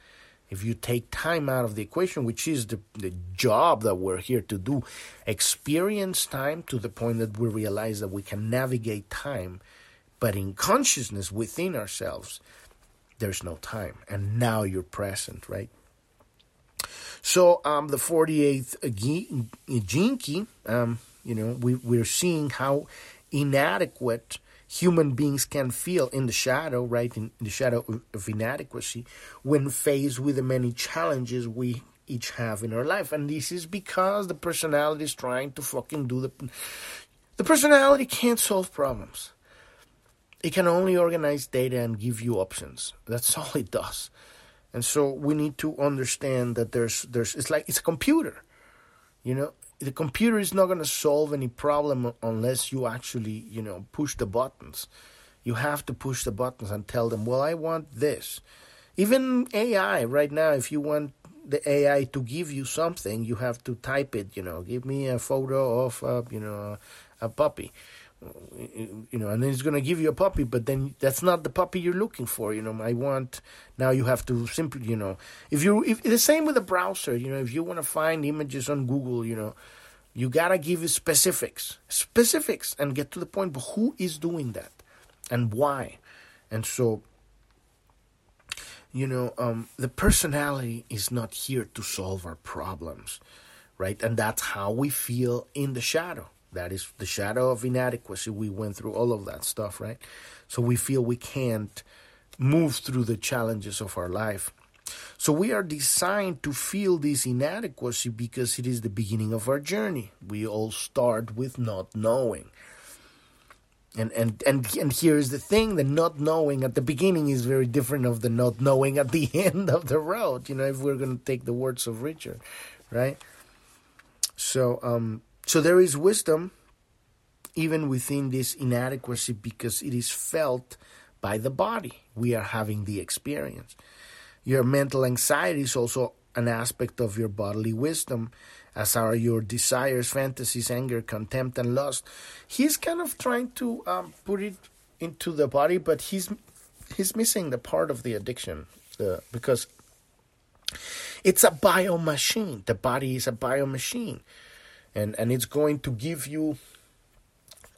If you take time out of the equation, which is the, the job that we're here to do, experience time to the point that we realize that we can navigate time, but in consciousness within ourselves, there's no time. And now you're present, right? So um, the 48th gene key, um, you know, we, we're seeing how inadequate human beings can feel in the shadow, right, in, the shadow of, of inadequacy, when faced with the many challenges we each have in our life. And this is because the personality is trying to fucking do the. The personality can't solve problems. It can only organize data and give you options. That's all it does. And so we need to understand that there's there's it's like it's a computer. You know, the computer is not going to solve any problem unless you actually, you know, push the buttons. You have to push the buttons and tell them, well, I want this. Even AI right now, if you want the AI to give you something, you have to type it. You know, give me a photo of, you know, a puppy. You know, and then it's going to give you a puppy, but then that's not the puppy you're looking for. You know, I want now. You have to simply, you know, if you if the same with the browser. You know, if you want to find images on Google, you know, you gotta give specifics, specifics, and get to the point. But who is doing that, and why? And so, you know, um, the personality is not here to solve our problems, right? And that's how we feel in the shadow. That is the shadow of inadequacy. We went through all of that stuff, right? So we feel we can't move through the challenges of our life. So we are designed to feel this inadequacy because it is the beginning of our journey. We all start with not knowing. And and and and here's the thing: the not knowing at the beginning is very different of the not knowing at the end of the road. You know, if we're going to take the words of Richard, right? So um, so there is wisdom even within this inadequacy because it is felt by the body. We are having the experience. Your mental anxiety is also an aspect of your bodily wisdom, as are your desires, fantasies, anger, contempt, and lust. He's kind of trying to um, put it into the body, but he's he's missing the part of the addiction uh, because it's a bio machine. The body is a bio machine, and and it's going to give you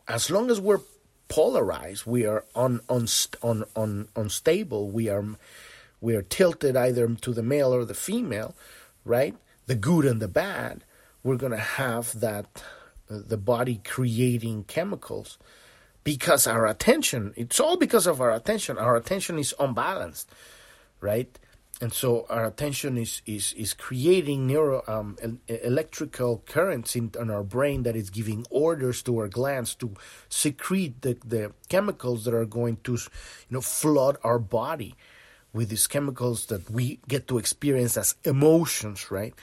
as long as we're polarized, we are on on on on unstable. We are we are tilted either to the male or the female, right? The good and the bad, we're going to have that uh, the body creating chemicals. because our attention, it's all because of our attention. Our attention is unbalanced, right? And so our attention is is is creating neuro um, electrical currents in, in our brain that is giving orders to our glands to secrete the, the chemicals that are going to you know flood our body with these chemicals that we get to experience as emotions, right?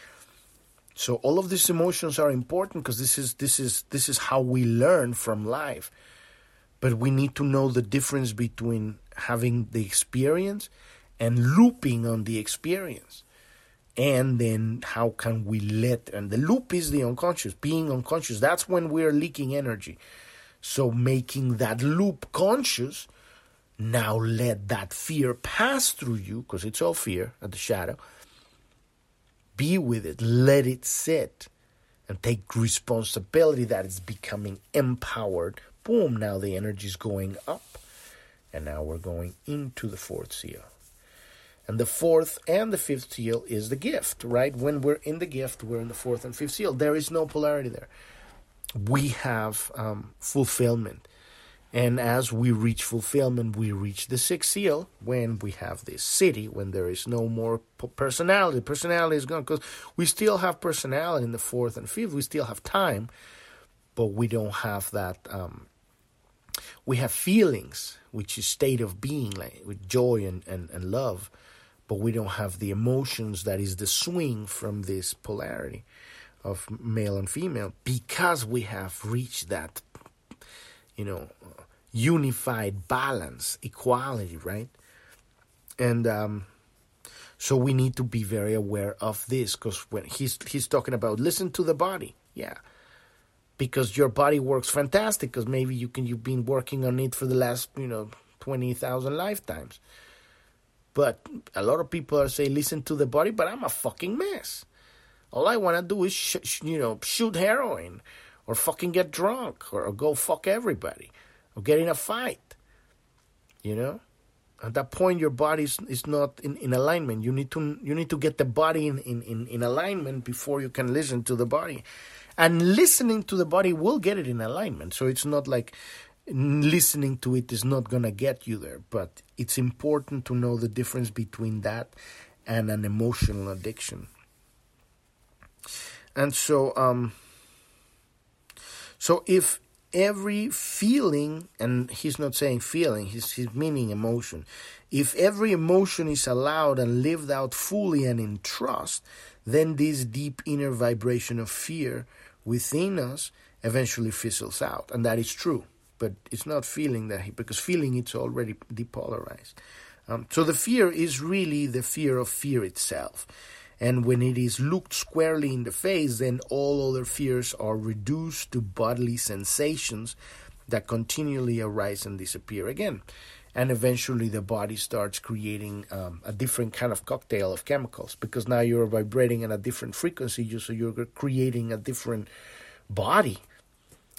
So all of these emotions are important because this is this is this is how we learn from life. But we need to know the difference between having the experience and looping on the experience. And then how can we let and the loop is the unconscious, being unconscious. That's when we're leaking energy. So making that loop conscious, now let that fear pass through you, because it's all fear at the shadow. Be with it, let it sit, and take responsibility that it's becoming empowered. Boom, now the energy is going up. And now we're going into the fourth seal. And the fourth and the fifth seal is the gift, right? When we're in the gift, we're in the fourth and fifth seal. There is no polarity there. We have um, fulfillment. And as we reach fulfillment, we reach the sixth seal when we have this Siddhi, when there is no more personality. Personality is gone because we still have personality in the fourth and fifth. We still have time, but we don't have that. Um, we have feelings, which is state of being, like with joy and, and, and love but we don't have the emotions that is the swing from this polarity of male and female because we have reached that you know unified balance equality right? And um, so we need to be very aware of this because when he's he's talking about listen to the body. Yeah. Because your body works fantastic because maybe you can you've been working on it for the last you know 20,000 lifetimes but a lot of people are saying, listen to the body, but I'm a fucking mess. All I want to do is, sh- sh- you know, shoot heroin or fucking get drunk or, or go fuck everybody or get in a fight. You know? At that point, your body is, is not in, in alignment. You need to you need to get the body in, in, in, in alignment before you can listen to the body. And listening to the body will get it in alignment. So it's not like listening to it is not going to get you there, but it's important to know the difference between that and an emotional addiction. And so, um, so if every feeling, and he's not saying feeling, he's, he's meaning emotion. If every emotion is allowed and lived out fully and in trust, then this deep inner vibration of fear within us eventually fizzles out. And that is true but it's not feeling that because feeling it's already depolarized. Um, so the fear is really the fear of fear itself. And when it is looked squarely in the face, then all other fears are reduced to bodily sensations that continually arise and disappear again. And eventually the body starts creating um, a different kind of cocktail of chemicals because now you're vibrating at a different frequency, so you're creating a different body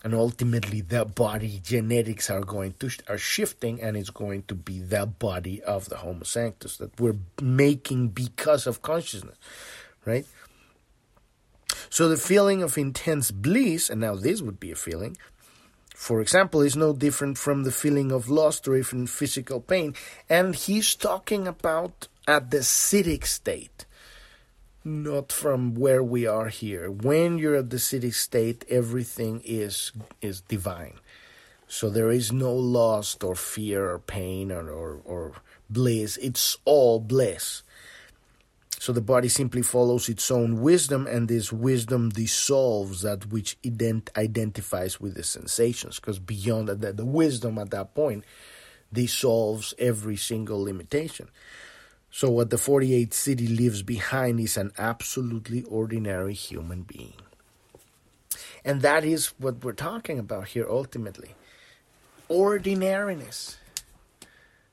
and ultimately the body genetics are going to are shifting and it's going to be the body of the homo sanctus that we're making because of consciousness right? So the feeling of intense bliss and now this would be a feeling for example is no different from the feeling of lust or even physical pain. And he's talking about at the siddhic state not from where we are here. When you're at the Siddhi state, everything is is divine. So there is no lust or fear or pain or, or, or bliss. It's all bliss. So the body simply follows its own wisdom, and this wisdom dissolves that which ident- identifies with the sensations. Because beyond that, the wisdom at that point dissolves every single limitation. So, what the 48th Siddhi leaves behind is an absolutely ordinary human being. And that is what we're talking about here ultimately ordinariness.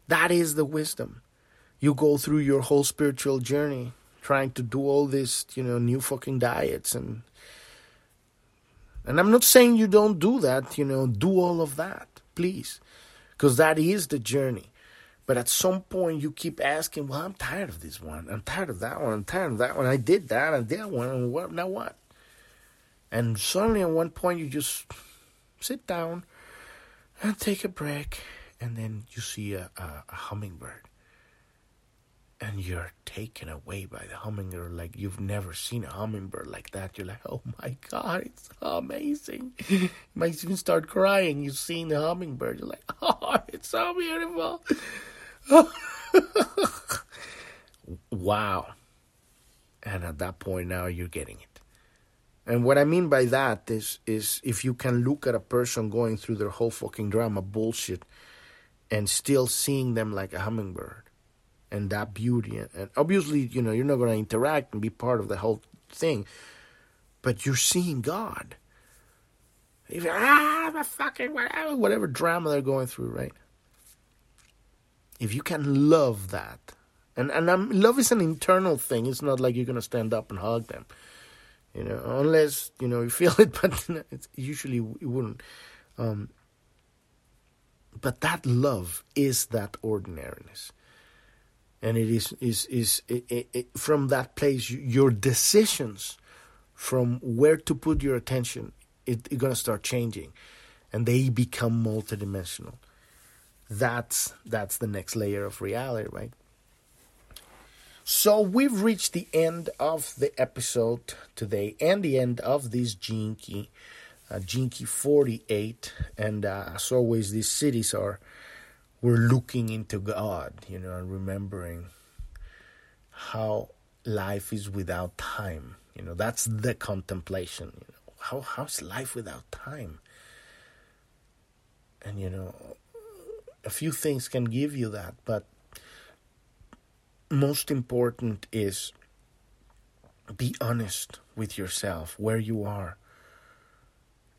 That is the wisdom. You go through your whole spiritual journey trying to do all this, you know, new fucking diets and and I'm not saying you don't do that, you know, do all of that, please. Because that is the journey. But at some point, you keep asking, well, I'm tired of this one. I'm tired of that one. I'm tired of that one. I did that. I did one. And what, now what? And suddenly, at one point, you just sit down and take a break, and then you see a, a, a hummingbird, and you're taken away by the hummingbird like you've never seen a hummingbird like that. You're like, oh my god, it's amazing. you might even start crying. You've seen the hummingbird. You're like, oh, it's so beautiful. wow. And at that point, now you're getting it. And what I mean by that is, is if you can look at a person going through their whole fucking drama bullshit and still seeing them like a hummingbird and that beauty. And, obviously, you know, you're not to interact and be part of the whole thing, but you're seeing God. Even, ah, the fucking whatever, whatever drama they're going through, right? If you can love that, and and um, love is an internal thing. It's not like you're gonna stand up and hug them, you know, unless you know you feel it. But it's usually you wouldn't. Um, but that love is that ordinariness, and it is is is it, it, it, from that place your decisions from where to put your attention it, it's gonna start changing, and they become multidimensional. That's that's the next layer of reality, right? So we've reached the end of the episode today and the end of this Gene Key uh, Key 48. And uh, as always, these Siddhis are, we're looking into God, you know, and remembering how life is without time. You know, that's the contemplation. You know, how how's life without time? And you know, a few things can give you that, but most important is be honest with yourself where you are.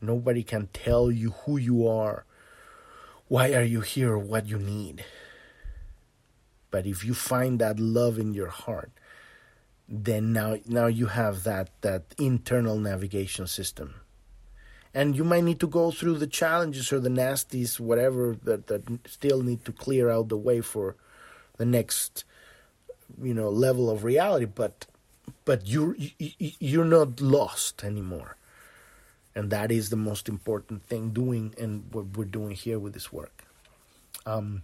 Nobody can tell you who you are, why are you here, what you need. But if you find that love in your heart, then now now you have that that internal navigation system. And you might need to go through the challenges or the nasties, whatever that, that still need to clear out the way for the next you know level of reality. But but you're you're not lost anymore. And that is the most important thing doing and what we're doing here with this work. Um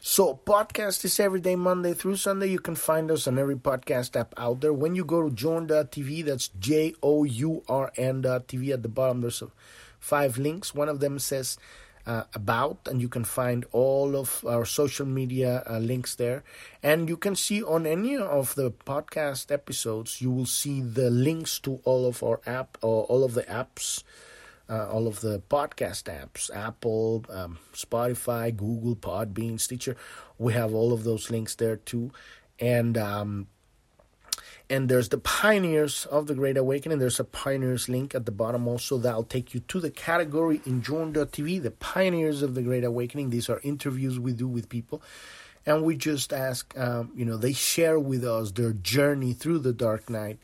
so podcast is every day monday through sunday you can find us on every podcast app out there when you go to journ.tv that's j-o-u-r-n tv at the bottom there's five links one of them says uh, about, and you can find all of our social media uh, links there. And you can see on any of the podcast episodes, you will see the links to all of our app, or all of the apps. Uh, all of the podcast apps Apple, um, Spotify, Google, Podbean, Stitcher. We have all of those links there too. And um, and there's the pioneers of the Great Awakening. There's a pioneers link at the bottom also that'll take you to the category in Journ.tv, the pioneers of the Great Awakening. These are interviews we do with people. And we just ask, um, you know, they share with us their journey through the dark night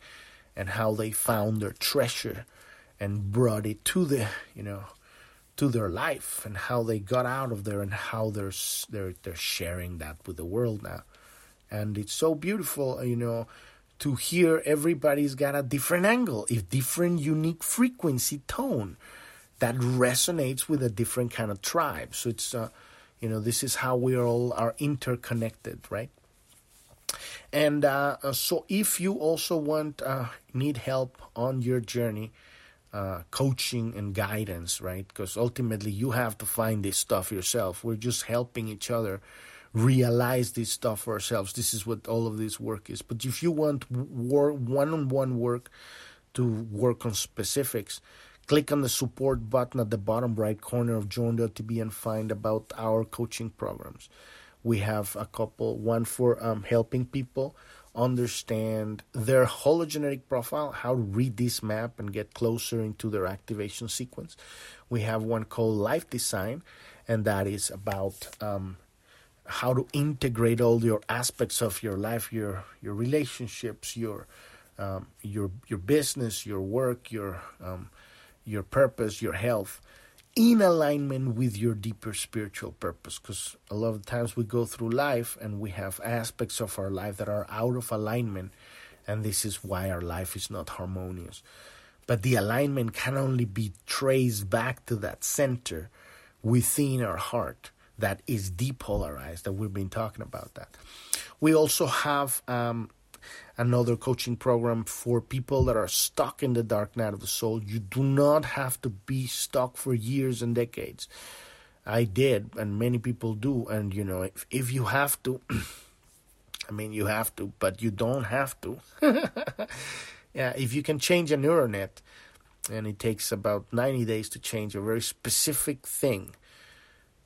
and how they found their treasure and brought it to the, you know, to their life and how they got out of there and how they're they're they're sharing that with the world now. And it's so beautiful, you know to hear everybody's got a different angle, a different unique frequency tone that resonates with a different kind of tribe. So it's uh, you know this is how we all are interconnected, right? And uh, uh, so if you also want uh, need help on your journey, uh, coaching and guidance, right? Because ultimately you have to find this stuff yourself. We're just helping each other realize this stuff for ourselves. This is what all of this work is. But if you want one-on-one work to work on specifics, click on the support button at the bottom right corner of journ.tv and find about our coaching programs. We have a couple, one for um, helping people understand their hologenetic profile, how to read this map and get closer into their activation sequence. We have one called Life Design, and that is about um, how to integrate all your aspects of your life, your your relationships, your um, your your business, your work, your um, your purpose, your health, in alignment with your deeper spiritual purpose. Because a lot of times we go through life and we have aspects of our life that are out of alignment, and this is why our life is not harmonious. But the alignment can only be traced back to that center within our heart that is depolarized, that we've been talking about that. We also have um, another coaching program for people that are stuck in the dark night of the soul. You do not have to be stuck for years and decades. I did, and many people do. And you know, if, if you have to, I mean, you have to, but you don't have to. yeah, if you can change a neural net, and it takes about 90 days to change a very specific thing,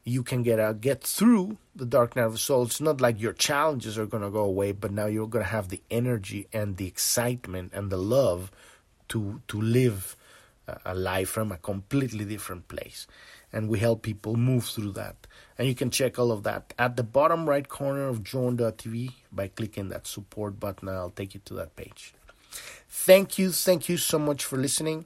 you can get out, get through the dark night of the soul. It's not like your challenges are going to go away, but now you're going to have the energy and the excitement and the love to to live a life from a completely different place. And we help people move through that. And you can check all of that at the bottom right corner of journ.tv by clicking that support button. I'll take you to that page. Thank you, thank you so much for listening.